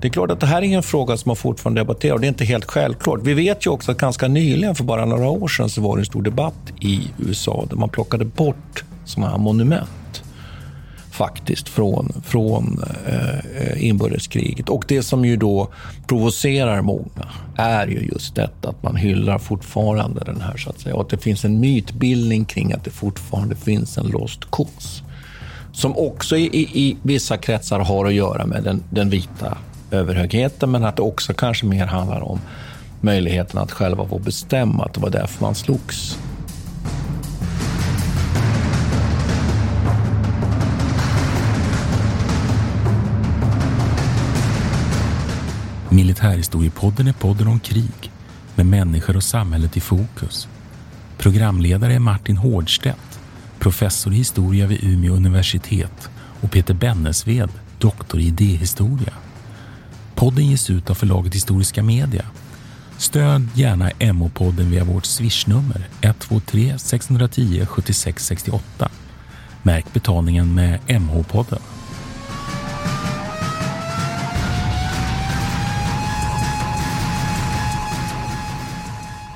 Det är klart att det här är en fråga som man fortfarande debatterar och det är inte helt självklart. Vi vet ju också att ganska nyligen, för bara några år sedan, så var det en stor debatt i USA där man plockade bort sådana här monument faktiskt från, från eh, eh, inbördeskriget. Och det som ju då provocerar många är ju just detta att man hyllar fortfarande den här, så att säga. Och att det finns en mytbildning kring att det fortfarande finns en lost cause. Som också i, i, i vissa kretsar har att göra med den, den vita överhögheten, men att det också kanske mer handlar om möjligheten att själva få bestämma, att det var därför man slogs. Militärhistoriepodden är podden om krig med människor och samhället i fokus. Programledare är Martin Hårdstedt, professor i historia vid Umeå universitet och Peter Bennesved, doktor i idéhistoria. Podden ges ut av förlaget Historiska Media. Stöd gärna MH-podden via vårt swishnummer 123 610 76 68. Märk betalningen med MH-podden.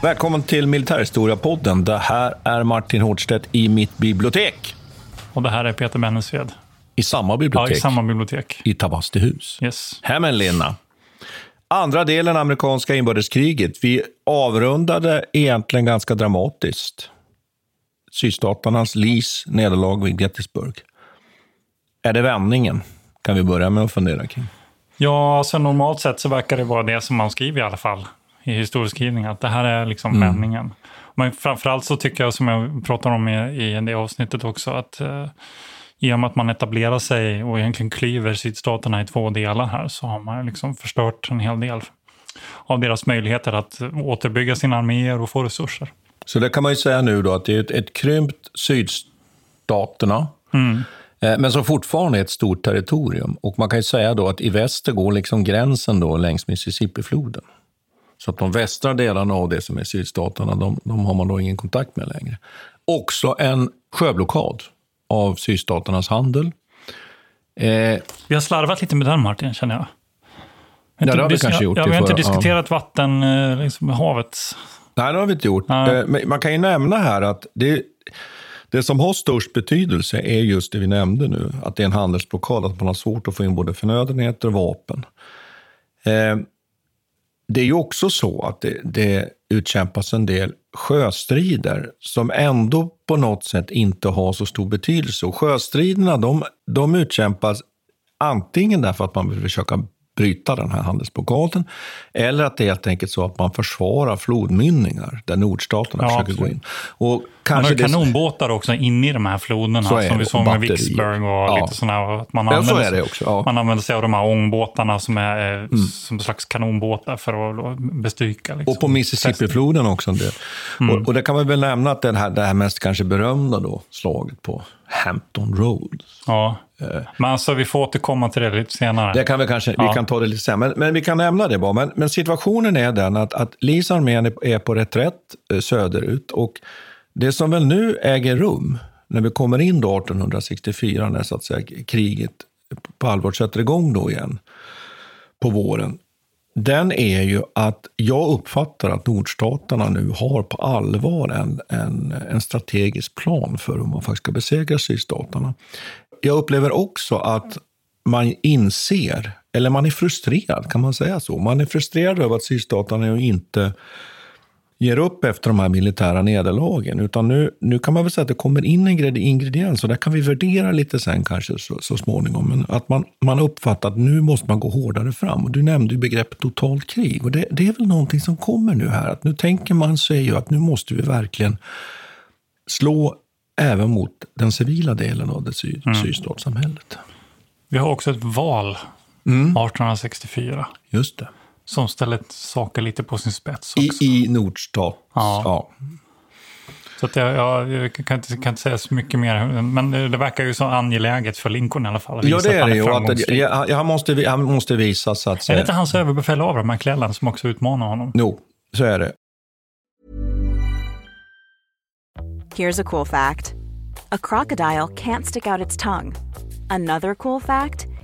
Välkommen till Militärhistoria-podden. Det här är Martin Hårdstedt i mitt bibliotek. Och det här är Peter Bennesved. I samma bibliotek. Ja, i samma bibliotek. I Tavastehus. Yes. Hämmenlinna. Andra delen av amerikanska inbördeskriget. Vi avrundade egentligen ganska dramatiskt. Sydstaternas Lees nederlag vid Gettysburg. Är det vändningen? Kan vi börja med att fundera kring. Ja, alltså normalt sett så verkar det vara det som man skriver i alla fall i historieskrivningen, att det här är liksom mm. vändningen. Men framförallt så tycker jag, som jag pratar om i, i det avsnittet också, att eh, i och med att man etablerar sig och egentligen klyver sydstaterna i två delar här så har man liksom förstört en hel del av deras möjligheter att återbygga sina arméer och få resurser. Så det kan man ju säga nu då att det är ett, ett krympt sydstaterna mm. Eh, men som fortfarande är ett stort territorium. Och man kan ju säga då att i väster går liksom gränsen då längs Mississippifloden. Så att de västra delarna av det som är sydstaterna, de, de har man då ingen kontakt med längre. Också en sjöblockad av sydstaternas handel. Eh, vi har slarvat lite med den, Martin, känner jag. Ja, det har vi kanske gjort. Ja, vi har inte diskuterat ja. vatten, eh, liksom, havet. Nej, det har vi inte gjort. Ja. Eh, men man kan ju nämna här att det, det som har störst betydelse är just det vi nämnde nu, att det är en handelsblockad, att man har svårt att få in både förnödenheter och vapen. Eh, det är ju också så att det, det utkämpas en del sjöstrider som ändå på något sätt inte har så stor betydelse. Och sjöstriderna de, de utkämpas antingen därför att man vill försöka bryta den här handelsblockaden. Eller att det är helt enkelt så att man försvarar flodmynningar där nordstaterna ja, försöker absolut. gå in. Och kanske man har kanonbåtar också inne i de här floderna som vi såg med Vicksburg och ja. lite sådana. Man ja, så också. Ja. Man använder sig av de här ångbåtarna som är eh, mm. som slags kanonbåtar för att bestryka. Liksom, och på Mississippifloden också en del. Mm. Och, och det kan man väl nämna att det här, det här mest kanske berömda då, slaget på Hampton Road. Ja. Eh. Men alltså, vi får återkomma till det lite senare. Det kan vi kanske, ja. vi kan ta det lite senare. Men, men, vi kan nämna det bara. Men, men situationen är den att, att Lees armén är på reträtt eh, söderut. Och det som väl nu äger rum, när vi kommer in då 1864, när så att säga, kriget på allvar sätter igång då igen på våren, den är ju att jag uppfattar att nordstaterna nu har på allvar en, en, en strategisk plan för hur man faktiskt ska besegra sydstaterna. Jag upplever också att man inser, eller man är frustrerad, kan man säga så? Man är frustrerad över att sydstaterna inte ger upp efter de här militära nederlagen. Utan nu, nu kan man väl säga att det kommer in en ingrediens och det kan vi värdera lite sen kanske så, så småningom. Men att man, man uppfattar att nu måste man gå hårdare fram. Och du nämnde ju begreppet totalt krig och det, det är väl någonting som kommer nu här. Att nu tänker man sig ju att nu måste vi verkligen slå även mot den civila delen av det syd, mm. sydstatssamhället. Vi har också ett val 1864. Just det. Som ställer saker lite på sin spets I, också. i Nordstat. Ja. ja. Så att jag, jag, jag kan, inte, kan inte säga så mycket mer. Men det, verkar ju så angeläget för Lincoln i alla fall. att Ja, visa det att är han det ju. Jag, jag måste, han måste visa så att Är det säga. inte hans överbefälhavare McClellan som också utmanar honom? Jo, så är det. Here's a cool fact a crocodile can't stick out its tongue. Another cool fact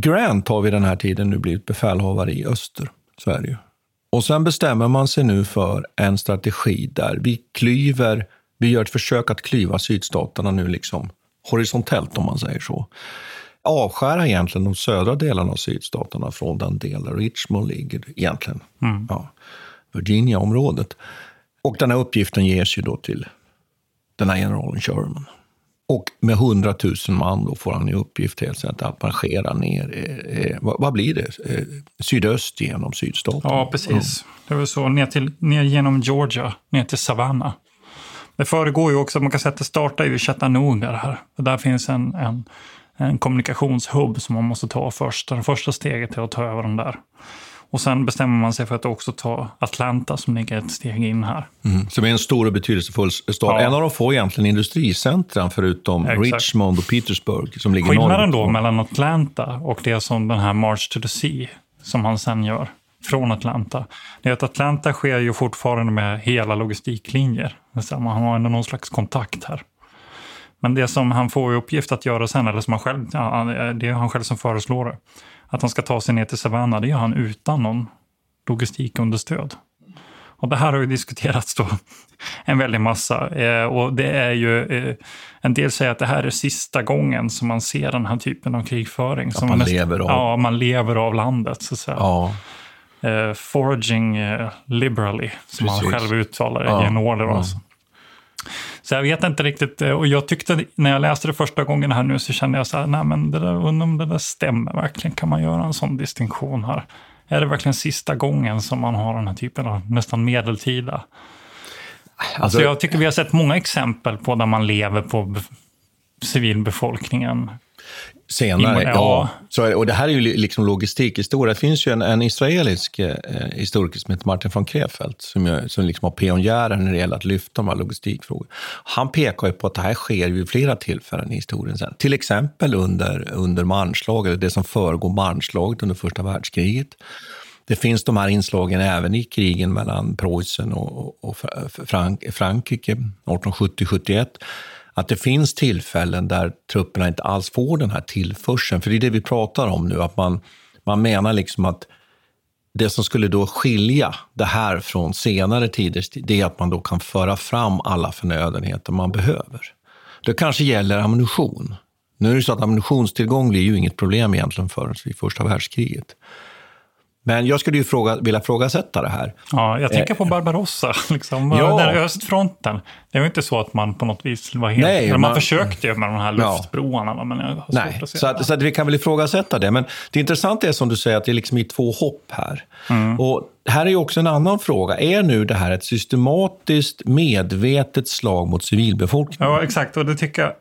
Grant har vid den här tiden nu blivit befälhavare i öster. Så är det ju. Och sen bestämmer man sig nu för en strategi där vi klyver, vi gör ett försök att klyva sydstaterna nu liksom horisontellt om man säger så. Avskära egentligen de södra delarna av sydstaterna från den del där Richmond ligger egentligen. Ja, Virginia-området. Och den här uppgiften ges ju då till den här generalen Sherman. Och med 100 000 man då får han i uppgift helt enkelt att marschera ner, eh, eh vad, vad blir det, eh, sydöst genom sydstaten. Ja, precis. Det var så. Ner, till, ner genom Georgia, ner till Savannah. Det föregår ju också, man kan säga att det startar i Chattanooga det här. Där finns en, en, en kommunikationshubb som man måste ta först. Det första steget är att ta över den där. Och sen bestämmer man sig för att också ta Atlanta som ligger ett steg in här. Mm. Som är en stor och betydelsefull stad. Ja. En av de få egentligen industricentran förutom Exakt. Richmond och Petersburg som ligger Skillnaden då mellan Atlanta och det som den här March to the Sea som han sen gör från Atlanta. Det är att Atlanta sker ju fortfarande med hela logistiklinjer. Man har ändå någon slags kontakt här. Men det som han får i uppgift att göra sen, eller som han själv, det är han själv som föreslår det, att han ska ta sig ner till Savannah, det gör han utan någon logistikunderstöd. Och det här har ju diskuterats då en väldig massa. Eh, och det är ju, eh, en del säger att det här är sista gången som man ser den här typen av krigföring. som man näst- lever av. Ja, man lever av landet. Så att säga. Ja, Eh, foraging eh, liberally, som han Precis. själv uttalar det Ja, i en order. ja. Alltså. Så jag vet inte riktigt, eh, och jag tyckte när jag läste det första gången här nu så kände jag så här, nej men det där, undrar om det där stämmer verkligen, kan man göra en sån distinktion här? Är det verkligen sista gången som man har den här typen av nästan medeltida? Alltså, jag tycker vi har sett många exempel på där man lever på bef- civilbefolkningen. Senare. Ja. Ja. Så, och det här är ju li- liksom logistikhistoria. Det finns ju en, en israelisk eh, historiker som heter Martin von Krefeld som, ju, som liksom har pionjären när det gäller att lyfta de här logistikfrågorna. Han pekar ju på att det här sker vid flera tillfällen i historien sen. Till exempel under, under Marschlag, eller det som föregår Marschlaget under första världskriget. Det finns de här inslagen även i krigen mellan Preussen och, och, och Fra- Frank, Frankrike 1870-71. Att det finns tillfällen där trupperna inte alls får den här tillförseln. För det är det vi pratar om nu, att man, man menar liksom att det som skulle då skilja det här från senare tiders, det är att man då kan föra fram alla förnödenheter man behöver. Det kanske gäller ammunition. Nu är det så att ammunitionstillgång blir ju inget problem egentligen förrän vid första världskriget. Men jag skulle ju fråga, vilja frågasätta det här. Ja, jag tänker på Barbarossa, liksom. Ja. den östfronten. Det var inte så att man på något vis var helt... Nej, man, man- försökte ju med de här Ja. luftbroarna, men jag har svårt Nej, att se så att, så att vi kan väl ifrågasätta det. Men det intressanta är som du säger att det är liksom i två hopp här. Mm. Och här är ju också en annan fråga. Är nu det här ett systematiskt, medvetet slag mot civilbefolkningen? Ja, exakt. Och det tycker jag...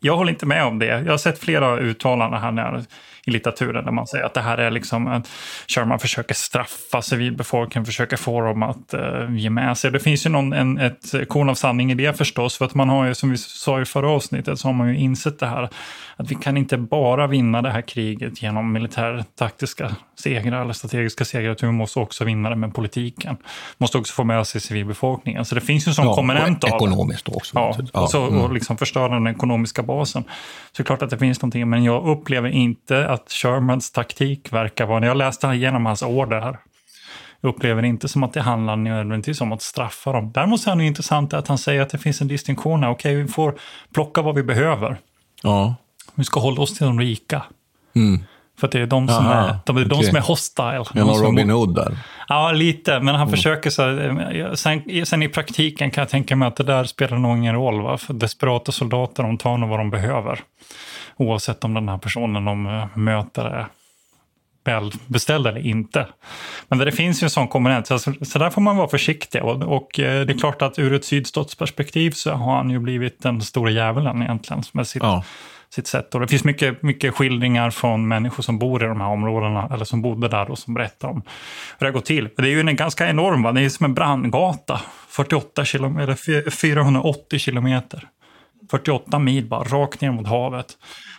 Jag håller inte med om det. Jag har sett flera uttalanden här när, i litteraturen där man säger att det här är liksom att Sherman försöker straffa civilbefolkningen, försöker få dem att uh, ge med sig. Det finns ju någon, en, ett korn av sanning i det förstås, för att man har ju, som vi sa i förra avsnittet, så har man ju insett det här att vi kan inte bara vinna det här kriget genom militärtaktiska segrar eller strategiska segrar, utan vi måste också vinna det med politiken. Måste också få med sig civilbefolkningen. Så det finns ju en sån Ja, komponent av ekonomiskt också. Ja, naturligtvis. och, så, mm. och liksom förstöra den ekonomiska basen. Så det är klart att det finns någonting, men jag upplever inte att Shermans taktik verkar vara... När jag läste igenom hans order här, jag upplever inte som att det handlar nödvändigtvis om att straffa dem. Däremot är det intressant att han säger att det finns en distinktion här. Okej, vi får plocka vad vi behöver. Ja. Vi ska hålla oss till de rika. Mm. För att det är de som, Aha, är, de, är, de som är hostile. Av som Robin Hood där. Ja, lite. Men han Mm. försöker så här, eh, sen, sen i praktiken kan jag tänka mig att det där spelar nog ingen roll. Va? För desperata soldater, de tar nog vad de behöver. Oavsett om den här personen de eh, möter är välbeställd eller inte. Men det finns ju en sån komponent, så, så där får man vara försiktig. Och, och eh, det är klart att ur ett sydstatsperspektiv så har han ju blivit den stora djävulen egentligen med sitt, Ja sitt sätt. Och det finns mycket, mycket skildringar från människor som bor i de här områdena, eller som bodde där och som berättar om hur det går till. Det är ju en ganska enorm, va? det är som en brandgata, 48 kilometer, eller 480 kilometer. 48 mil bara, rakt ner mot havet.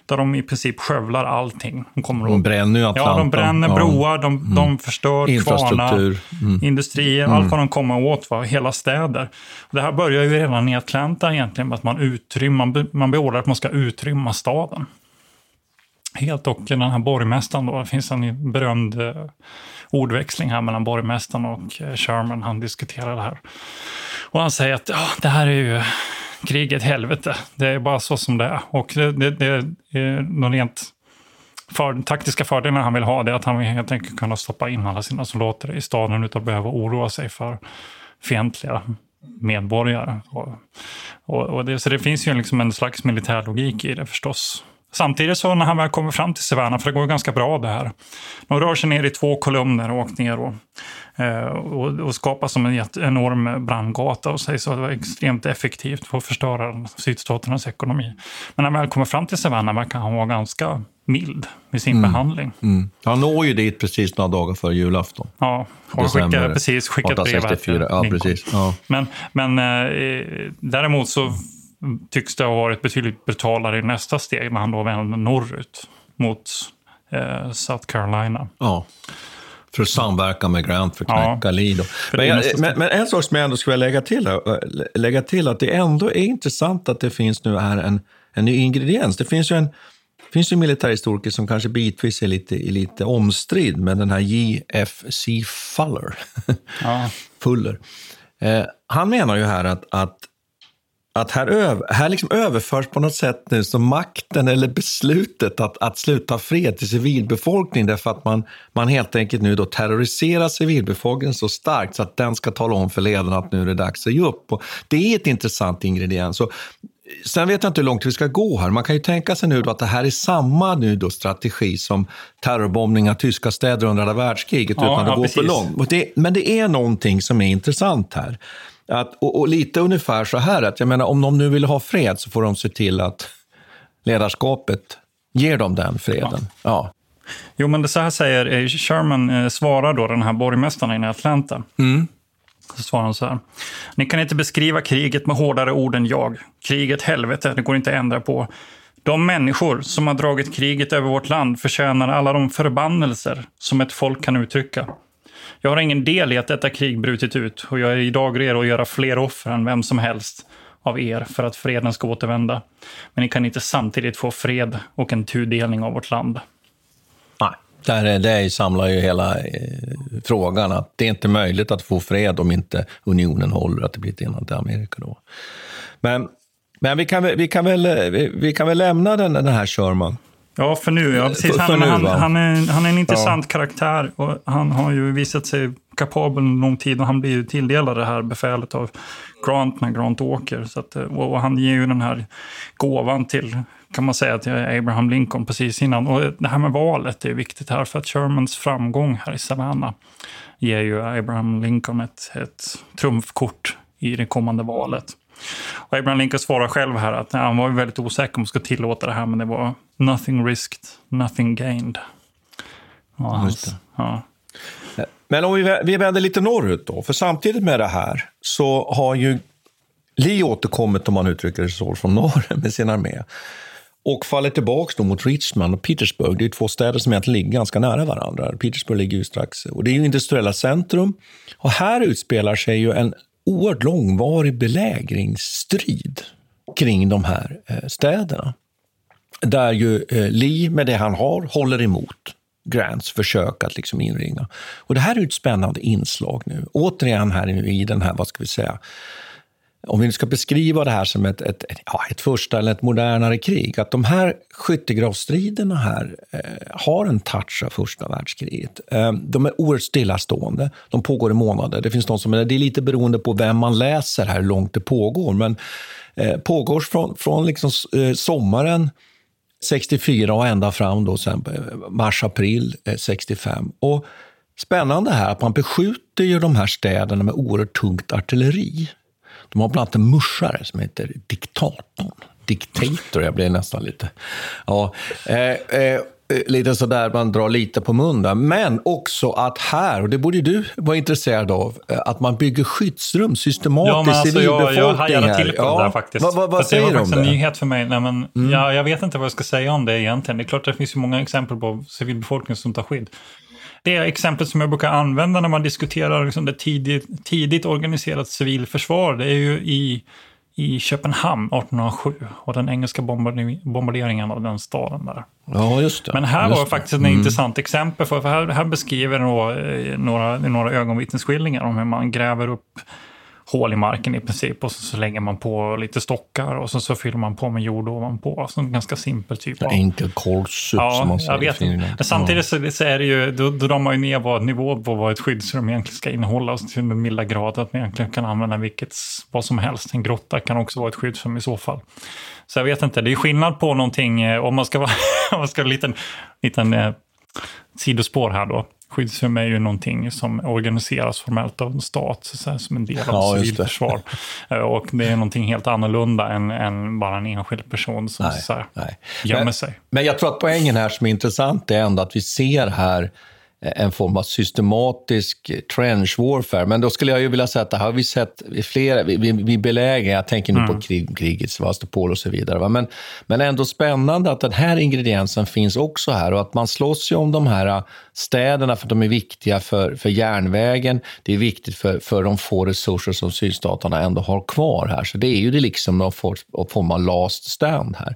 Där de i princip skövlar allting. De, kommer De att- bränner ju Atlanten. Ja, de bränner. Mm. broar, de, de förstör Infrastruktur. kvarnar, Mm. industrier, allt vad de kommer åt, va? hela städer. Det här börjar ju redan i Atlanta egentligen med att man, utrym, man, be- man beordrar att man ska utrymma staden. Helt och den här borgmästaren då, det finns en berömd eh, ordväxling här mellan borgmästaren och eh, Sherman, han diskuterar det här. Och han säger att ja, det här är ju Krig är ett helvete, det är bara så som det är. Och det, det, det är någon rent för, taktiska fördelarna han vill ha det är att han vill helt enkelt kunna stoppa in alla sina soldater i staden utan att behöva oroa sig för fientliga medborgare. Och, och, och det, så det finns ju liksom en slags militär logik i det förstås. Samtidigt så när han väl kommer fram till Savannah, för det går ju ganska bra det här. De rör sig ner i två kolumner och åkt ner och, eh, och, och skapar som en enorm brandgata och sägs vara extremt effektivt för att förstöra sydstaternas ekonomi. Men när han väl kommer fram till Savannah verkar han vara ganska mild med sin behandling. Mm. Han når ju dit precis några dagar före julafton. Ja, och December skickar, precis, skickat brev här 1864. Ja, precis. Ja. Men, men eh, däremot så tycks det ha varit betydligt brutalare i nästa steg när han då vände norrut mot eh, South Carolina. Ja. För att samverka med Grant för att Ja. knäcka Lee. då. det Men, jag, men, men en sak som jag ändå skulle vilja lägga till, här, äh, lägga till att det ändå är intressant att det finns nu här en, en ny ingrediens. Det finns ju en finns ju militärhistoriker som kanske bitvis är lite, är lite omstridd, men den här J.F.C. Fuller, Ja. Fuller eh, han menar ju här att, att att här, öv, här liksom överförs på något sätt nu som makten eller beslutet att, att sluta fred till civilbefolkningen därför att man, man helt enkelt nu då terroriserar civilbefolkningen så starkt så att den ska tala om för ledarna att nu är det dags att ge upp. Och det är ett intressant ingrediens. Och sen vet jag inte hur långt vi ska gå här. Man kan ju tänka sig nu då att det här är samma nu då strategi som terrorbombningar av tyska städer under andra världskriget Ja, utan att ja, gå för precis. långt. Och det, men det är någonting som är intressant här. Att, och, och lite ungefär så här, att jag menar om de nu vill ha fred så får de se till att ledarskapet ger dem den freden. Ja. Jo, men det så här säger eh, Sherman, eh, svarar då den här borgmästaren i Atlanta. Så svarar han så här. Ni kan inte beskriva kriget med hårdare ord än jag. Kriget helvete, det går inte att ändra på. De människor som har dragit kriget över vårt land förtjänar alla de förbannelser som ett folk kan uttrycka. Jag har ingen del i att detta krig brutit ut och jag är idag redo att göra fler offer än vem som helst av er för att freden ska återvända. Men ni kan inte samtidigt få fred och en tudelning av vårt land. Nej. Där, är- där samlar ju hela eh, frågan att det är inte möjligt att få fred om inte unionen håller att det blir ett enat Amerika. Då. Men Men vi kan, väl- vi kan, väl, eh, vi, vi kan väl lämna den, den här Sherman. Ja, för nu. Ja, precis. För- för han, nu, han, han, är, han är en intressant karaktär och han har ju visat sig kapabel en lång tid och han blir ju tilldelad det här befälet av Grant när Grant åker. Så att, eh, och han ger ju den här gåvan till, kan man säga, till Abraham Lincoln precis innan. Och det här med valet är viktigt här för att Shermans framgång här i Savannah ger ju Abraham Lincoln ett, ett trumfkort i det kommande valet. Och Abraham Lincoln svarar själv här att nej, han var väldigt osäker om han skulle tillåta det här, men det var nothing risked, nothing gained. Ja, hans, ja. Men om vi, vi vänder lite norrut då, för samtidigt med det här så har ju Lee återkommit, om man uttrycker det så, från norr med sin armé och faller tillbaka då mot Richmond och Petersburg. Det är två städer som egentligen ligger ganska nära varandra. Petersburg ligger ju strax, och det är ju industriella centrum. Och här utspelar sig ju en oerhört långvarig belägringsstrid kring de här eh, städerna. Där ju eh, Lee, med det han har, håller emot Grants försök att liksom inringa. Och det här är ett spännande inslag nu. Återigen här i den här, vad ska vi säga, om vi nu ska beskriva det här som ett, ett, ett, ja, ett första eller ett modernare krig, att de här skyttegravsstriderna här eh, har en touch av första världskriget. Eh, de är oerhört stillastående, de pågår i månader. Det finns de som, det är lite beroende på vem man läser här, hur långt det pågår, men eh, pågår från, från liksom, eh, sommaren 64 och ända fram då sen eh, mars-april 65. Eh, och spännande här att man beskjuter ju de här städerna med oerhört tungt artilleri. De har bland annat en muschare som heter Diktatorn. Diktator, jag blir nästan lite... Ja, eh, eh, lite sådär, man drar lite på munnen. Men också att här, och det borde du vara intresserad av, eh, att man bygger skyddsrum systematiskt, Ja, men alltså, jag, civilbefolkning jag hajade till på det där faktiskt. Vad, För vad att det säger var faktiskt en det? nyhet för mig. Nej, men, ja, jag vet inte vad jag ska säga om det egentligen. Det är klart att det finns ju många exempel på civilbefolkning som tar skydd. Det exemplet som jag brukar använda när man diskuterar liksom det tidigt, tidigt organiserat civilförsvar, det är ju i, i Köpenhamn 1807 och den engelska bombardering- bombarderingen av den staden där. Ja, just det. Men här var det. faktiskt ett intressant exempel. För här, här beskriver då, eh, några, några ögonvittnesskildringar om hur man gräver upp hål i marken i princip och så, så lägger man på lite stockar och så, så fyller man på med jord ovanpå. Så en ganska simpel typ av... Enkel korvsup som Ja, man säger jag vet Finland. Men Samtidigt så, så är det ju, då, då drar man ju ner vad nivå på vad ett skyddsrum egentligen ska innehålla så till den milda grad att man egentligen kan använda vilket, vad som helst. En grotta kan också vara ett skyddsrum i så fall. Så jag vet inte, det är skillnad på någonting, eh, om man ska vara, om man ska ha en liten, liten eh, sidospår här då. Skyddsrum är ju någonting som organiseras formellt av en stat, så som en del av Ja, civilförsvar. Eh, Och det är någonting helt annorlunda än, än bara en enskild person som Nej, så här, nej. gömmer Men- sig. Men jag tror att poängen här som är intressant är ändå att vi ser här en form av systematisk eh, trench warfare. Men då skulle jag ju vilja säga att det här har vi sett i flera, vi, vi, vi belägrar, jag tänker nu på krig, kriget, Sevastopol och så vidare. Va? Men, men ändå spännande att den här ingrediensen finns också här och att man slåss ju om de här eh, städerna för att de är viktiga för, för järnvägen. Det är viktigt för, för de få resurser som sydstaterna ändå har kvar här. Så det är ju det liksom någon form av last stand här.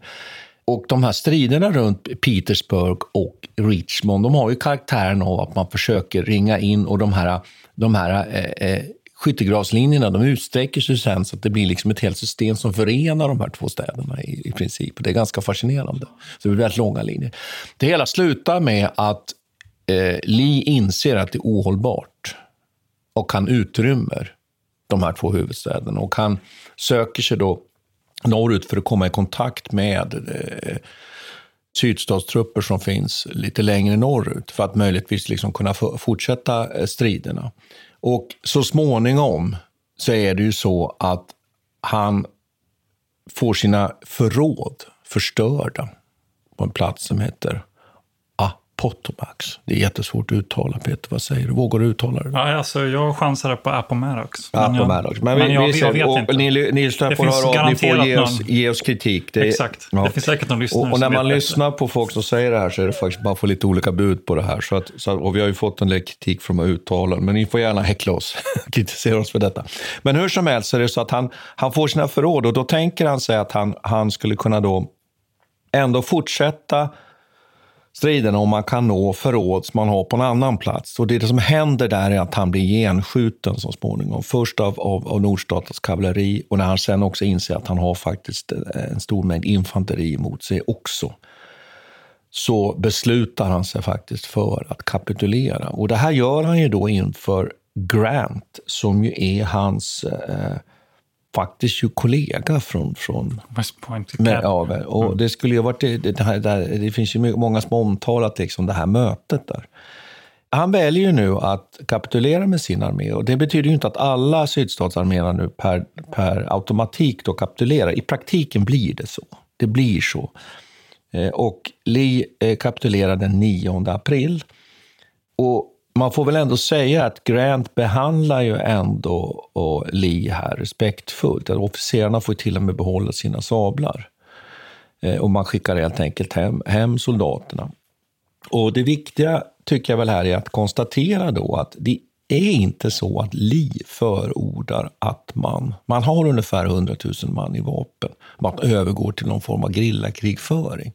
Och de här striderna runt Petersburg och Richmond, de har ju karaktären av att man försöker ringa in och de här, de här eh, eh skyttegravslinjerna de utsträcker sig sen så att det blir liksom ett helt system som förenar de här två städerna i, i princip. Det är ganska fascinerande. Så det blir väldigt långa linjer. Det hela slutar med att eh, Lee inser att det är ohållbart och han utrymmer de här två huvudstäderna och han söker sig då norrut för att komma i kontakt med eh, sydstatstrupper som finns lite längre norrut för att möjligtvis liksom kunna fortsätta eh, striderna. Och så småningom så är det ju så att han får sina förråd förstörda på en plats som heter Appomattox. Det är jättesvårt att uttala, Peter. Vad säger du? Vågar du uttala det? Ja, alltså, jag chansade på Appomattox. Men jag- Appomattox. Men, men vi, jag, vi jag vet och inte. Ni, ni lyssnar Det får finns höra av, ni får ge oss, ge oss kritik. Det, Exakt. Det finns säkert någon lyssnare och, och när man lyssnar på folk som säger det här så är det faktiskt man får lite olika bud på det här. Så att, så, och vi har ju fått en del kritik från de uttalanden, men ni får gärna häckla oss, kritisera oss för detta. Men hur som helst så är det så att han, han får sina förråd och då tänker han sig att han, han skulle kunna då ändå fortsätta striden om man kan nå förråd som man har på en annan plats. Och det som händer där är att han blir genskjuten så småningom. Först av, av, av Nordstatens kavalleri och när han sen också inser att han har faktiskt eh, en stor mängd infanteri emot sig också så beslutar han sig faktiskt för att kapitulera. Och det här gör han ju då inför Grant, som ju är hans eh, faktiskt ju kollega från... från West Point. med, ja, och mm. det skulle ju varit det, här, det finns ju många som omtalat liksom det här mötet där. Han väljer ju nu att kapitulera med sin armé och det betyder ju inte att alla sydstatsarméerna nu per, per automatik då kapitulerar. I praktiken blir det så. Det blir så. Eh, och Lee eh, kapitulerar den 9 april. Och man får väl ändå säga att Grant behandlar ju ändå och Lee här respektfullt. Officerarna får till och med behålla sina sablar. Eh, och man skickar helt enkelt hem, hem soldaterna. Och det viktiga tycker jag väl här är att konstatera då att det är inte så att Lee förordar att man, man har ungefär 100 000 man i vapen, man övergår till någon form av grillakrigföring.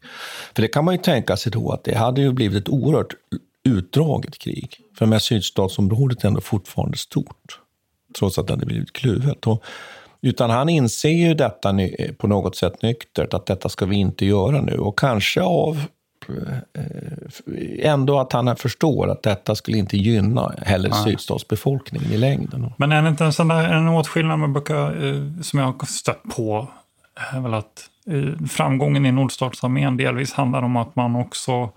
För det kan man ju tänka sig då att det hade ju blivit ett oerhört utdraget krig. För med sydstatsområdet är ändå fortfarande stort, trots att det hade blivit kluvet. Och, utan han inser ju detta på något sätt nyktert, att detta ska vi inte göra nu. Och kanske av eh, ändå att han förstår att detta skulle inte gynna heller sydstatsbefolkningen i längden. Men är det inte en sån där en åtskillnad man brukar, eh, som jag har stött på, är väl att eh, framgången i nordstatsarmén delvis handlar om att man också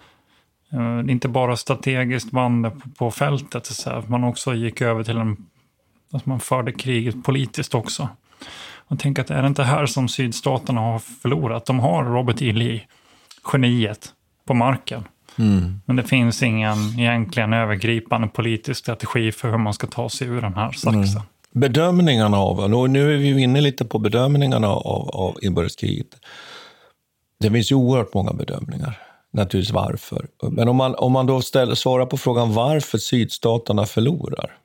inte bara strategiskt vann på, på fältet, så här, man också gick över till en, att man förde kriget politiskt också. Och tänk att är det inte här som sydstaterna har förlorat? De har Robert E. Lee, geniet, på marken. Mm. Men det finns ingen egentligen övergripande politisk strategi för hur man ska ta sig ur den här saxen. Mm. Bedömningarna av, och nu är vi inne lite på bedömningarna av, av inbördeskriget. Det finns ju oerhört många bedömningar, naturligtvis varför. Men om man, om man då ställer, svarar på frågan varför sydstaterna förlorar,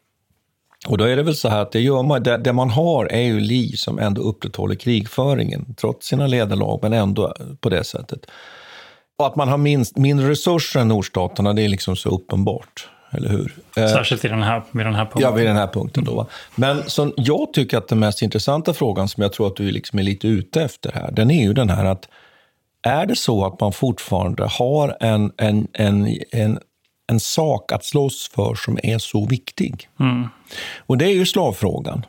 och då är det väl så här att det, gör man, det, det, man har är ju Li som ändå upprätthåller krigföringen, trots sina ledarlag, men ändå på det sättet. Och att man har minst, mindre resurser än nordstaterna, det är liksom så uppenbart. Eller hur? Eh, Särskilt i den här, vid den här punkten. Ja, vid den här punkten. Då. Men som jag tycker att den mest intressanta frågan, som jag tror att du liksom är lite ute efter här, den är ju den här att är det så att man fortfarande har en, en, en, en, en sak att slåss för som är så viktig? Mm. Och det är ju slavfrågan,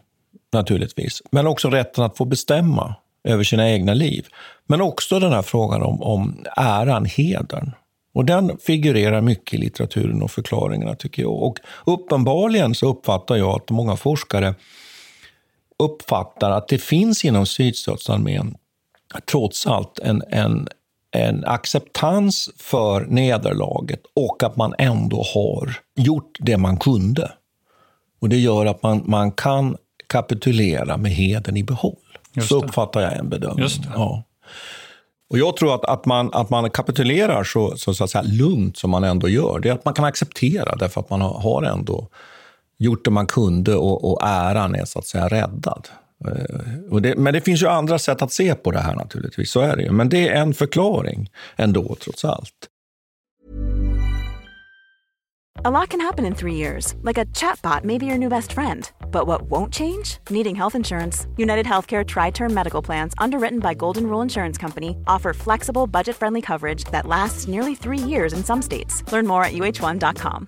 naturligtvis. Men också rätten att få bestämma över sina egna liv. Men också den här frågan om, om äran, hedern. Och den figurerar mycket i litteraturen och förklaringarna, tycker jag. Och uppenbarligen så uppfattar jag att många forskare uppfattar att det finns inom sydstatsarmén trots allt en, en, en acceptans för nederlaget och att man ändå har gjort det man kunde. Och Det gör att man, man kan kapitulera med heden i behåll. Just så uppfattar jag en bedömning. Ja. Och jag tror att, att, man, att man kapitulerar så, så, så att säga, lugnt som man ändå gör. Det är att man kan acceptera därför att man har, har ändå gjort det man kunde och, och äran är så att säga räddad. Eh, det, men det finns ju andra sätt att se på det här naturligtvis, så är det ju. Men det är en förklaring ändå, trots allt. A lot can happen in three years, like a chatbot may be your new best friend. But what won't change? Needing health insurance. United Healthcare Tri Term Medical Plans, underwritten by Golden Rule Insurance Company, offer flexible, budget friendly coverage that lasts nearly three years in some states. Learn more at uh1.com.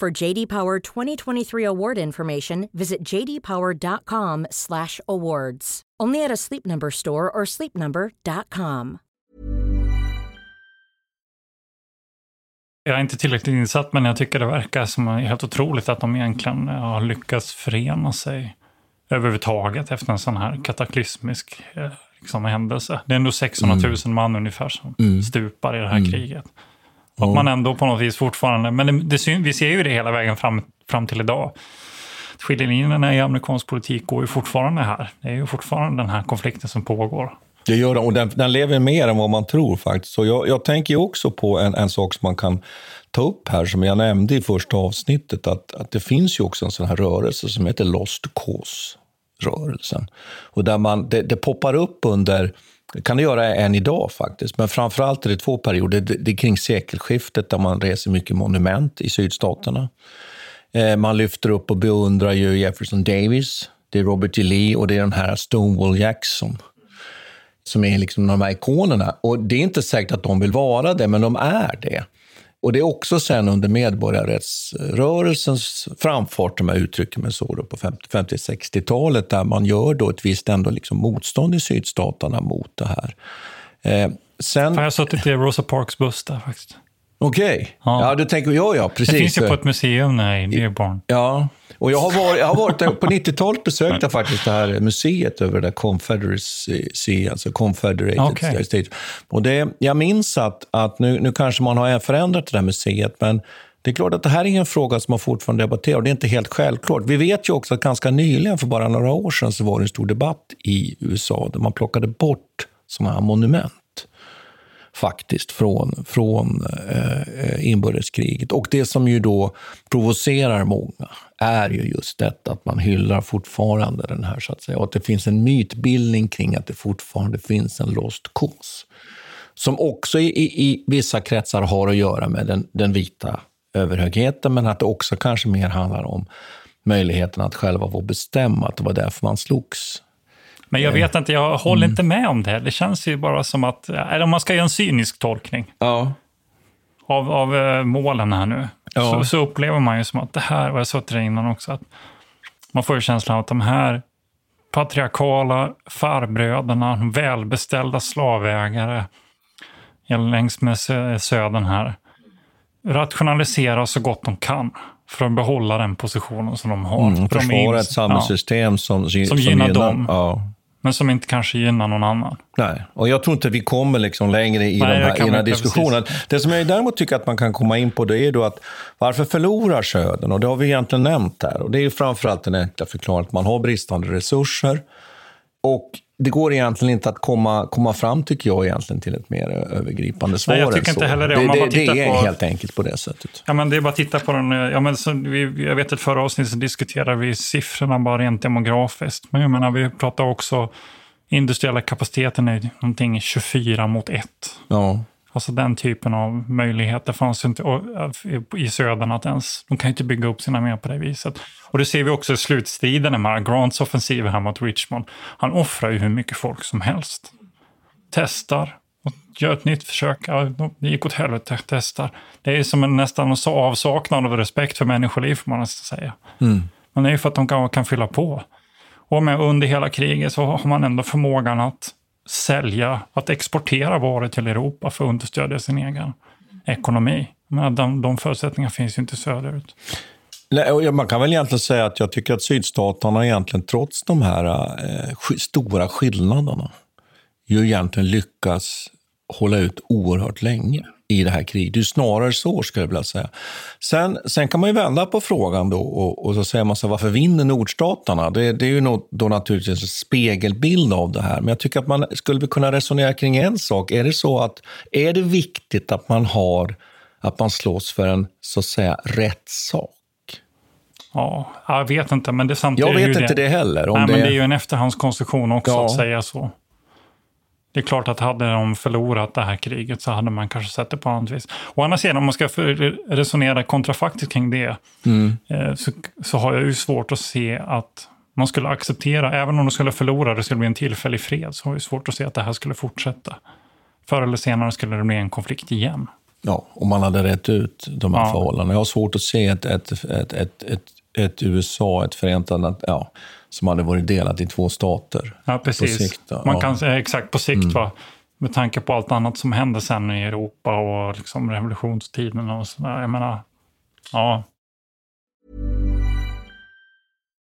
For JD Power 2023 award information, visit jdpower.com/awards. Only at a Sleep Number store or sleepnumber.com. Jag är inte tillräckligt insatt, men jag tycker det verkar som helt otroligt att de egentligen har lyckats förena sig överhuvudtaget efter en sån här kataklysmisk eh, liksom, händelse. Det är ändå 600 000 mm. man ungefär som mm. stupar i det här mm. kriget. Att man ändå på något vis fortfarande, men det, det, vi ser ju det hela vägen fram, fram till idag. Skiljelinjerna i amerikansk politik går ju fortfarande här. Det är ju fortfarande den här konflikten som pågår. Det gör den, och den, den lever mer än vad man tror faktiskt. Så jag, jag tänker också på en, en sak som man kan ta upp här, som jag nämnde i första avsnittet, att, att det finns ju också en sån här rörelse som heter Lost Cause-rörelsen. Och där man, det, det poppar upp under det kan det göra än idag faktiskt, men framförallt är det två perioder. Det, är kring sekelskiftet där man reser mycket monument i sydstaterna. Eh, man lyfter upp och beundrar ju Jefferson Davis, det är Robert E. Lee och det är de här Stonewall Jackson som är liksom de här ikonerna. Och det är inte säkert att de vill vara det, men de är det. Och det är också sen under medborgarrättsrörelsens framfart, om jag uttrycker mig så, på 50-60-talet, där man gör då ett visst ändå liksom motstånd i sydstaterna mot det här. Eh, sen... Jag har suttit i Rosa Parks buss där faktiskt. Okej. Okay. Ja. ja, du tänker, ja, ja, precis. Det finns ju på ett museum jag är barn. Ja, och jag har varit, jag har varit där, på 90-talet besökte jag faktiskt det här museet över det Confederacy, alltså Confederated okay. States. Och det, jag minns att, att nu, nu kanske man har förändrat det där museet, men det är klart att det här är en fråga som man fortfarande debatterar och det är inte helt självklart. Vi vet ju också att ganska nyligen, för bara några år sedan, så var det en stor debatt i USA där man plockade bort sådana här monument faktiskt från, från eh, inbördeskriget. Och det som ju då provocerar många är ju just detta att man hyllar fortfarande den här, så att säga. Och att det finns en mytbildning kring att det fortfarande finns en lost cause. Som också i, i, i vissa kretsar har att göra med den, den vita överhögheten, men att det också kanske mer handlar om möjligheten att själva få bestämma, att det var därför man slogs men jag vet inte, jag håller mm. inte med om det. Det känns ju bara som att, eller om man ska göra en cynisk tolkning ja. av, av uh, målen här nu, ja. så, så, upplever man ju som att det här, och jag sa till dig innan också, att man får ju känslan av att de här patriarkala farbröderna, välbeställda slavägare längs med södern här, rationaliserar så gott de kan för att behålla den positionen som de har. Mm, försvara ett samhällssystem ja, som, som, som, gynnar, gynnar dem. Ja men som inte kanske gynnar någon annan. Nej, och jag tror inte vi kommer liksom längre i Nej, de här, i den här diskussionen. Precis. Det som jag däremot tycker att man kan komma in på det är då att varför förlorar södern? Och det har vi egentligen nämnt här. Och det är framförallt den enkla förklaringen att man har bristande resurser. Och det går egentligen inte att komma, komma fram, tycker jag, egentligen till ett mer övergripande svar. Nej, jag tycker inte heller det. Om det, man det, det är på, helt enkelt på det sättet. Ja, men det är bara att titta på den. Ja, men så, vi, jag vet att förra avsnittet så diskuterade vi siffrorna bara rent demografiskt. Men jag menar, vi pratar också industriella kapaciteten är någonting 24 mot 1. Ja. Alltså den typen av möjligheter fanns inte i södern att ens, de kan inte bygga upp sina arméer på det viset. Och det ser vi också i slutstriden med Grants offensiv här mot Richmond. Han offrar ju hur mycket folk som helst. Testar, och gör ett nytt försök. Ja, det gick åt helvete, testar. Det är som en nästan avsaknad av respekt för människoliv, får man nästan säga. Mm. Men det är ju för att de kan, kan fylla på. Och med under hela kriget så har man ändå förmågan att sälja, att exportera varor till Europa för att understödja sin egen ekonomi. Men de, de förutsättningarna finns ju inte söderut. Nej, man kan väl egentligen säga att jag tycker att sydstaterna egentligen trots de här eh, stora skillnaderna ju egentligen lyckas hålla ut oerhört länge i det här kriget. Det är snarare så, skulle jag vilja säga. Sen, sen kan man ju vända på frågan då och, och så säger man så varför vinner nordstaterna? Det, det är ju nog, då naturligtvis en spegelbild av det här. Men jag tycker att man skulle kunna resonera kring en sak. Är det så att, är det viktigt att man har, att man slåss för en, så att säga, rätt sak? Ja, jag vet inte, men det samtidigt... Jag vet inte det, det heller. Nej, det... men det är ju en efterhandskonstruktion också ja. att säga så. Det är klart att hade de förlorat det här kriget så hade man kanske sett det på annat vis. Å andra sidan, om man ska resonera kontrafaktiskt kring det, mm. Eh, så, så har jag ju svårt att se att man skulle acceptera, även om de skulle förlora, det skulle bli en tillfällig fred, så har jag svårt att se att det här skulle fortsätta. Förr eller senare skulle det bli en konflikt igen. Ja, om man hade rätt ut de här ja. förhållandena. Jag har svårt att se ett, ett, ett, ett, ett, ett USA, ett Förenta ja, som hade varit delat i två stater. Ja, precis. Sikt, ja. Man kan säga exakt på sikt. Mm. Va? Med tanke på allt annat som hände sen i Europa och liksom revolutionstiden och sådär. Jag menar, ja.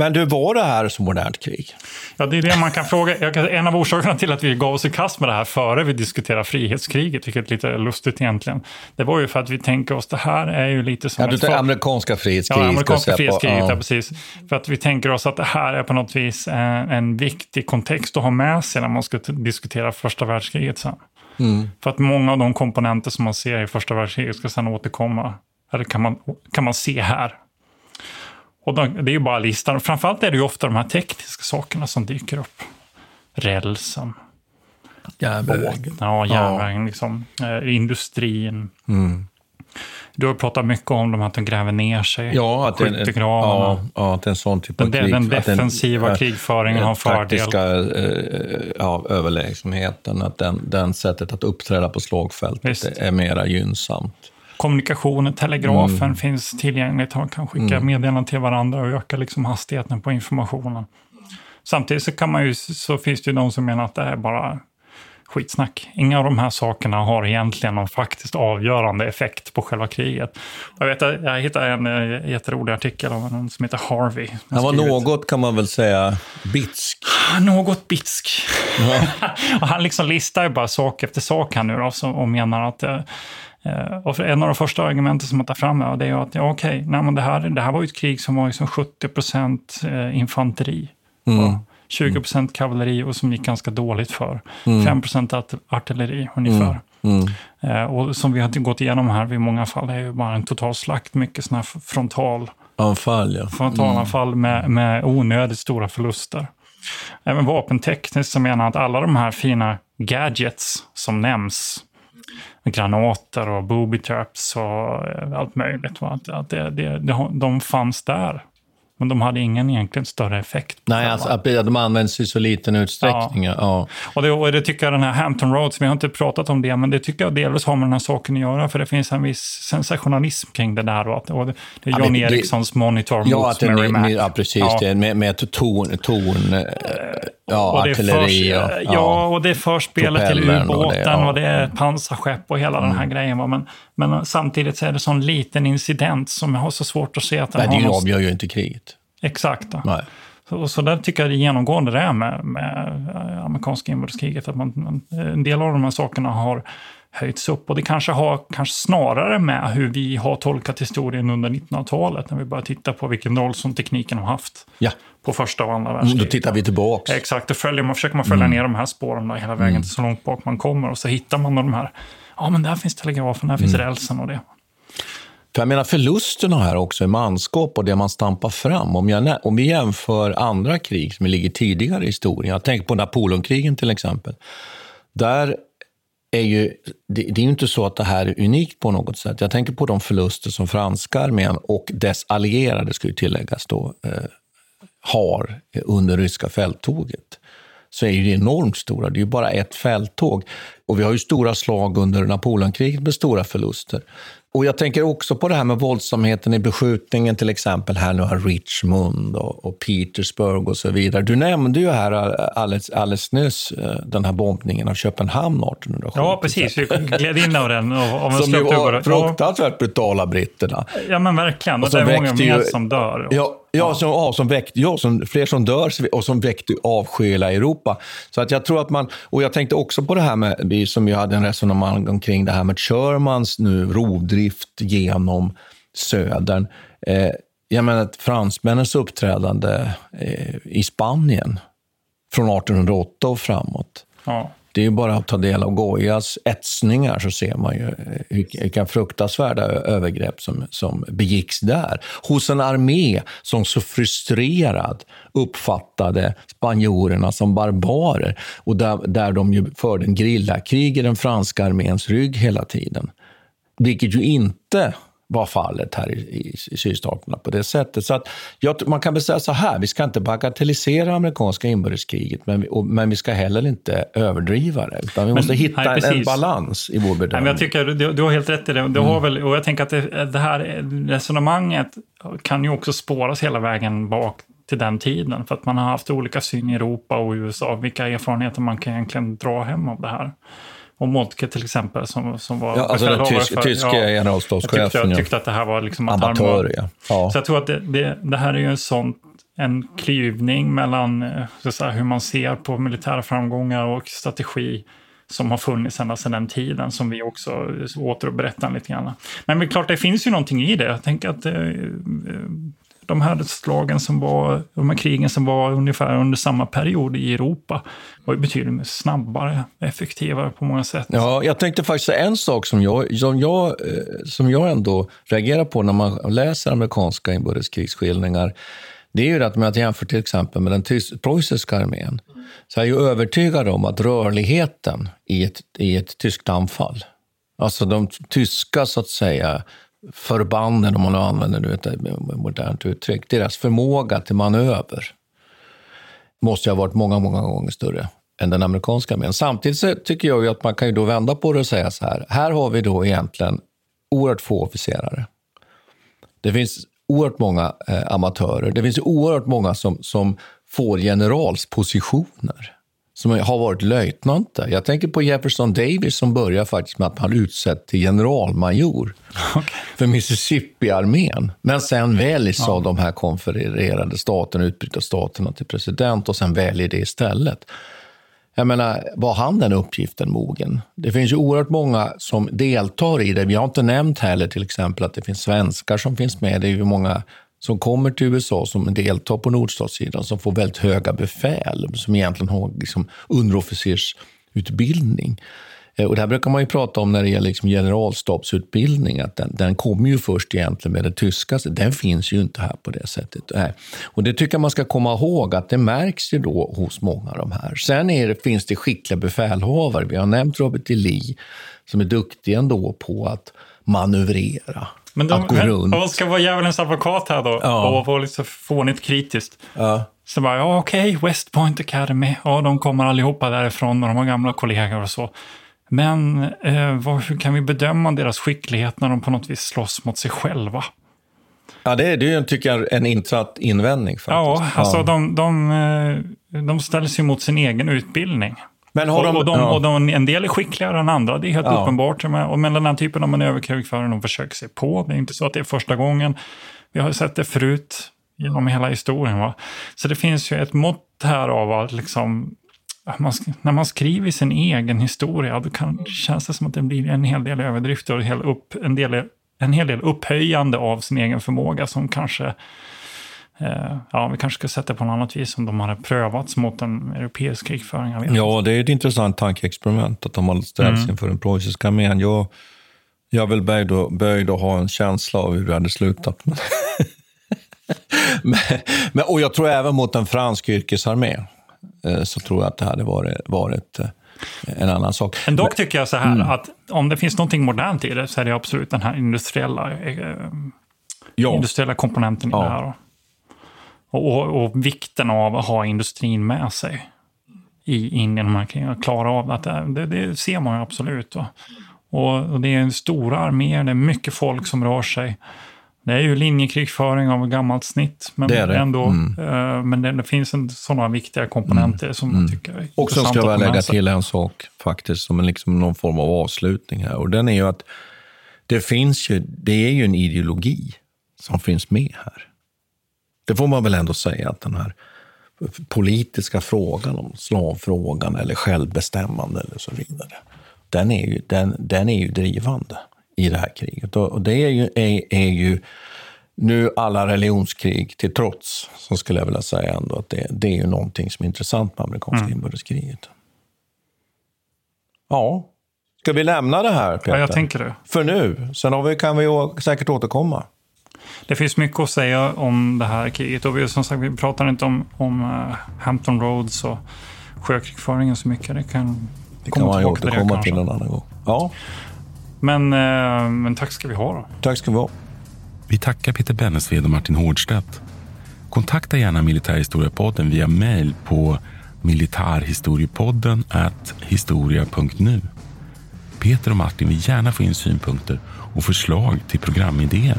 Men du, var det här så modernt krig? Ja, det är det man kan fråga. En av orsakerna till att vi gav oss i kast med det här före vi diskuterade frihetskriget, vilket är lite lustigt egentligen, det var ju för att vi tänker oss det här är ju lite som... Ja, du tar amerikanska frihetskriget. Ja, amerikanska frihetskriget, ja. ja. precis. För att vi tänker oss att det här är på något vis en, en viktig kontext att ha med sig när man ska diskutera första världskriget sen. Mm. För att många av de komponenter som man ser i första världskriget ska sen återkomma, eller kan man, kan man se här och de, det är ju bara listan. Framförallt är det ju ofta de här tekniska sakerna som dyker upp. Rälsen. Järnvägen. Ja, järnvägen. Ja. Liksom. Eh, industrin. Mm. Du har pratat mycket om de att de gräver ner sig. Ja, att, en, ja, ja, att en sån typ av den, krig. Den defensiva den, krigföringen har fördel. Taktiska eh, ja, överlägsenheten, att den, den sättet att uppträda på slagfältet Visst. är mera gynnsamt kommunikationen, telegrafen mm. finns tillgängligt. Man kan skicka mm. meddelanden till varandra och öka liksom hastigheten på informationen. Samtidigt så, kan man ju, så finns det ju de som menar att det är bara skitsnack. Inga av de här sakerna har egentligen någon faktiskt avgörande effekt på själva kriget. Jag, vet, jag hittade en eh, jätterolig artikel av någon som heter Harvey. Han var något, kan man väl säga, bitsk. Något bitsk. Ja. han liksom listar ju bara sak efter sak här nu då, och menar att eh, och en av de första argumenten som man tar fram är, det är att ja, okej, nej, det, här, det här var ju ett krig som var liksom 70 procent eh, infanteri. Mm. 20 procent kavalleri och som gick ganska dåligt för. Mm. 5 procent artilleri ungefär. Mm. Mm. Eh, och som vi har gått igenom här i många fall, det är ju bara en total slakt, mycket sådana här frontal Anfall, ja. frontalanfall mm. med, med onödigt stora förluster. Även vapentekniskt så menar jag att alla de här fina gadgets som nämns granater och booby traps och eh, allt möjligt. Va? Att det, det, det, de fanns där. Men de hade ingen egentligen större effekt. Nej, alltså, att de används i så liten utsträckning. Ja. ja. Och, det, och det tycker jag den här Hampton Roads, vi har inte pratat om det, men det tycker jag delvis har med den här saken att göra, för det finns en viss sensationalism kring det där. Och, och det, är John ja, Ericssons monitor ja, mot Mary Mac. Ja, precis. Ja. Det, med, med ton, ton eh, ja, och artilleri. Förs, och, ja, och det är förspelet till ubåten och, det, och det är pansarskepp och hela mm. den här mm. grejen. Men, men samtidigt så är det en sån liten incident som jag har så svårt att se att den Nej, har... Det avgör ju inte kriget. Exakt. Nej. Så, så där tycker jag det genomgående det är med, med amerikanska inbördeskriget. Att man, en del av de här sakerna har höjts upp. Och det kanske har kanske snarare med hur vi har tolkat historien under 1900-talet, när vi börjar titta på vilken roll som tekniken har haft Ja. på första och andra Mm, världskriget. Då tittar vi tillbaks. Exakt, då följer man, försöker man följa Mm. ner de här spåren där hela vägen Mm. till så långt bak man kommer. Och så hittar man de här, ja men där finns telegrafen, där finns Mm. rälsen och det. För jag menar förlusterna här också i manskap och det man stampar fram. Om, jag, om vi jämför andra krig som ligger tidigare i historien, jag tänker på Napoleonkrigen till exempel. Där är ju, det, det är ju inte så att det här är unikt på något sätt. Jag tänker på de förluster som franska armén och dess allierade, ska tilläggas då, eh, har under ryska fälttåget så är det enormt stora. Det är ju bara ett fälttåg. Och vi har ju stora slag under Napoleonkriget med stora förluster. Och jag tänker också på det här med våldsamheten i beskjutningen, till exempel här nu har Richmond och, och Petersburg och så vidare. Du nämnde ju här alldeles, alldeles nyss eh, den här bombningen av Köpenhamn 1870. Ja, precis. Vi gled in av den. Av en Som ju var fruktansvärt brutala britterna. Ja, men verkligen. Och Och det är många mer som dör. Ja, ja, som, ja, som väckte, ja som, fler som dör och som väckte avsky i Europa. Så att jag tror att man, och jag tänkte också på det här med, vi som vi hade en resonemang omkring det här med Shermans nu rovdrift genom södern. Eh, jag menar fransmännens uppträdande eh, i Spanien från 1808 och framåt. Ja. Det är ju bara att ta del av Goyas etsningar så ser man ju eh, vilka fruktansvärda övergrepp som, som begicks där. Hos en armé som så frustrerad uppfattade spanjorerna som barbarer och där, där de ju förde en grillakrig i den franska arméns rygg hela tiden. Vilket ju inte var fallet här i, i, i sydstaterna på det sättet. Så att jag, man kan väl säga så här, vi ska inte bagatellisera amerikanska inbördeskriget, men vi, och, men vi ska heller inte överdriva det. Utan vi Men- måste hitta nej, en, en balans i vår Nej, men bedömning. jag tycker du, du har helt rätt i det. Du har väl, och jag tänker att det, det här resonemanget kan ju också spåras hela vägen bak till den tiden. För att man har haft olika syn i Europa och USA. Vilka erfarenheter man kan egentligen dra hem av det här. Och Moltke till exempel som, som var Ja, alltså den tysk- tyske generalstabschefen, Jag tyckte, ja. tyckte att det här var liksom att Amatör, var, ja. Ja. Så jag tror att det, det, det här är ju en sån en klyvning mellan eh, så säga, hur man ser på militära framgångar och strategi som har funnits ända sedan den tiden som vi också återberättar lite grann. Men det är klart, det finns ju någonting i det. Jag tänker att eh, eh, de här slagen som var, de här krigen som var ungefär under samma period i Europa var ju betydligt snabbare, effektivare på många sätt. Ja, jag tänkte faktiskt säga en sak som jag, som, jag, eh, som jag ändå reagerar på när man läser amerikanska inbördeskrigsskildringar. Det är ju det att om att jämför till exempel med den preussiska armén så är jag ju övertygad om att rörligheten i ett, i ett tyskt anfall, alltså de tyska så att säga förbanden, om man nu använder nu ett modernt uttryck, deras förmåga till manöver måste ju ha varit många, många gånger större än den amerikanska armén. Samtidigt så tycker jag ju att man kan ju då vända på det och säga så här. Här har vi då egentligen oerhört få officerare. Det finns oerhört många eh, amatörer. Det finns oerhört många som, som får generalspositioner som har varit löjtnanter. Jag tänker på Jefferson Davis som börjar faktiskt med att han utsett till generalmajor för Mississippi-armén. Men sen väljs av de här konfedererade staterna, utbrytarstaterna till president och sen väljer det istället. Jag menar, var han den uppgiften mogen? Det finns ju oerhört många som deltar i det. Vi har inte nämnt heller till exempel att det finns svenskar som finns med. Det är ju många som kommer till USA som deltar på nordstatssidan som får väldigt höga befäl, som egentligen har liksom underofficersutbildning. Eh, och det här brukar man ju prata om när det gäller liksom generalstabsutbildning, att den, den kommer ju först egentligen med det tyska, den finns ju inte här på det sättet. Nej. Och det tycker jag man ska komma ihåg, att det märks ju då hos många av de här. Sen är det, finns det skickliga befälhavare, vi har nämnt Robert E. Lee, som är duktig ändå på att manövrera, men de, att gå runt. man ska vara djävulens advokat här då Ja. och vara lite fånigt kritiskt. Ja. Så bara, ja okej, West Point Academy, ja de kommer allihopa därifrån och de har gamla kollegor och så. Men eh, vad, hur kan vi bedöma deras skicklighet när de på något vis slåss mot sig själva? Ja, det är, det är ju, tycker jag, en intressant invändning. Faktiskt. Ja, alltså De, de, eh, de ställer sig mot sin egen utbildning. Men har de- och, och, de, ja. och de, en del är skickligare än andra, det är helt Ja. uppenbart. Och men den här typen av manöverkrigförare, de försöker sig på. Det är inte så att det är första gången. Vi har sett det förut genom hela historien. Va? Så det finns ju ett mått här av att liksom man, när man skriver sin egen historia, då kan, känns det som att det blir en hel del överdrifter och en hel, upp, en del, en hel del upphöjande av sin egen förmåga som kanske Ja, vi kanske ska sätta på något annat vis om de hade prövats mot en europeisk krigföring. Ja, det är ett intressant tankeexperiment att de har ställts Mm. inför den preussiska armén. Jag, jag är väl böjd att, böjd att ha en känsla av hur det hade slutat. Men, men, men, och jag tror även mot en fransk yrkesarmé eh, så tror jag att det hade varit, varit eh, en annan sak. Men dock tycker jag så här Mm. att om det finns någonting modernt i det så är det absolut den här industriella, eh, Ja. industriella komponenten i Ja. det här. Och, och, vikten av att ha industrin med sig i, in i de här krigen. Att klara av att det, det, ser man ju absolut. Va? Och, det är en stora arméer, det är mycket folk som rör sig. Det är ju linjekrigföring av gammalt snitt, men Det det. ändå. Mm. eh, men det, det finns en, sådana viktiga komponenter som jag tycker är Och sen intressant ska jag lägga till en sak faktiskt, som en, liksom någon form av avslutning här. Och den är ju att det finns ju, det är ju en ideologi som finns med här. Det får man väl ändå säga att den här politiska frågan om slavfrågan eller självbestämmande eller så vidare. Den är ju, den, den är ju drivande i det här kriget. Och det är ju, är, är ju nu alla religionskrig till trots, så skulle jag vilja säga ändå att det, det är ju någonting som är intressant med amerikanska Mm. inbördeskriget. Ja, ska vi lämna det här Peter? Ja, jag tänker det. För nu. Sen vi, kan vi säkert återkomma. Det finns mycket att säga om det här kriget och vi, som sagt, vi pratar inte om, om uh, Hampton Roads och sjökrigföringen så mycket. Det kan, Det kan man återkomma till en annan gång. Ja, Men, eh, men tack ska vi ha då. tack ska vi ha. Vi tackar Peter Bennesved och Martin Hårdstedt. Kontakta gärna Militärhistoriepodden via mejl på militarhistoriepodden historia.nu. Peter och Martin vill gärna få in synpunkter och förslag till programidéer.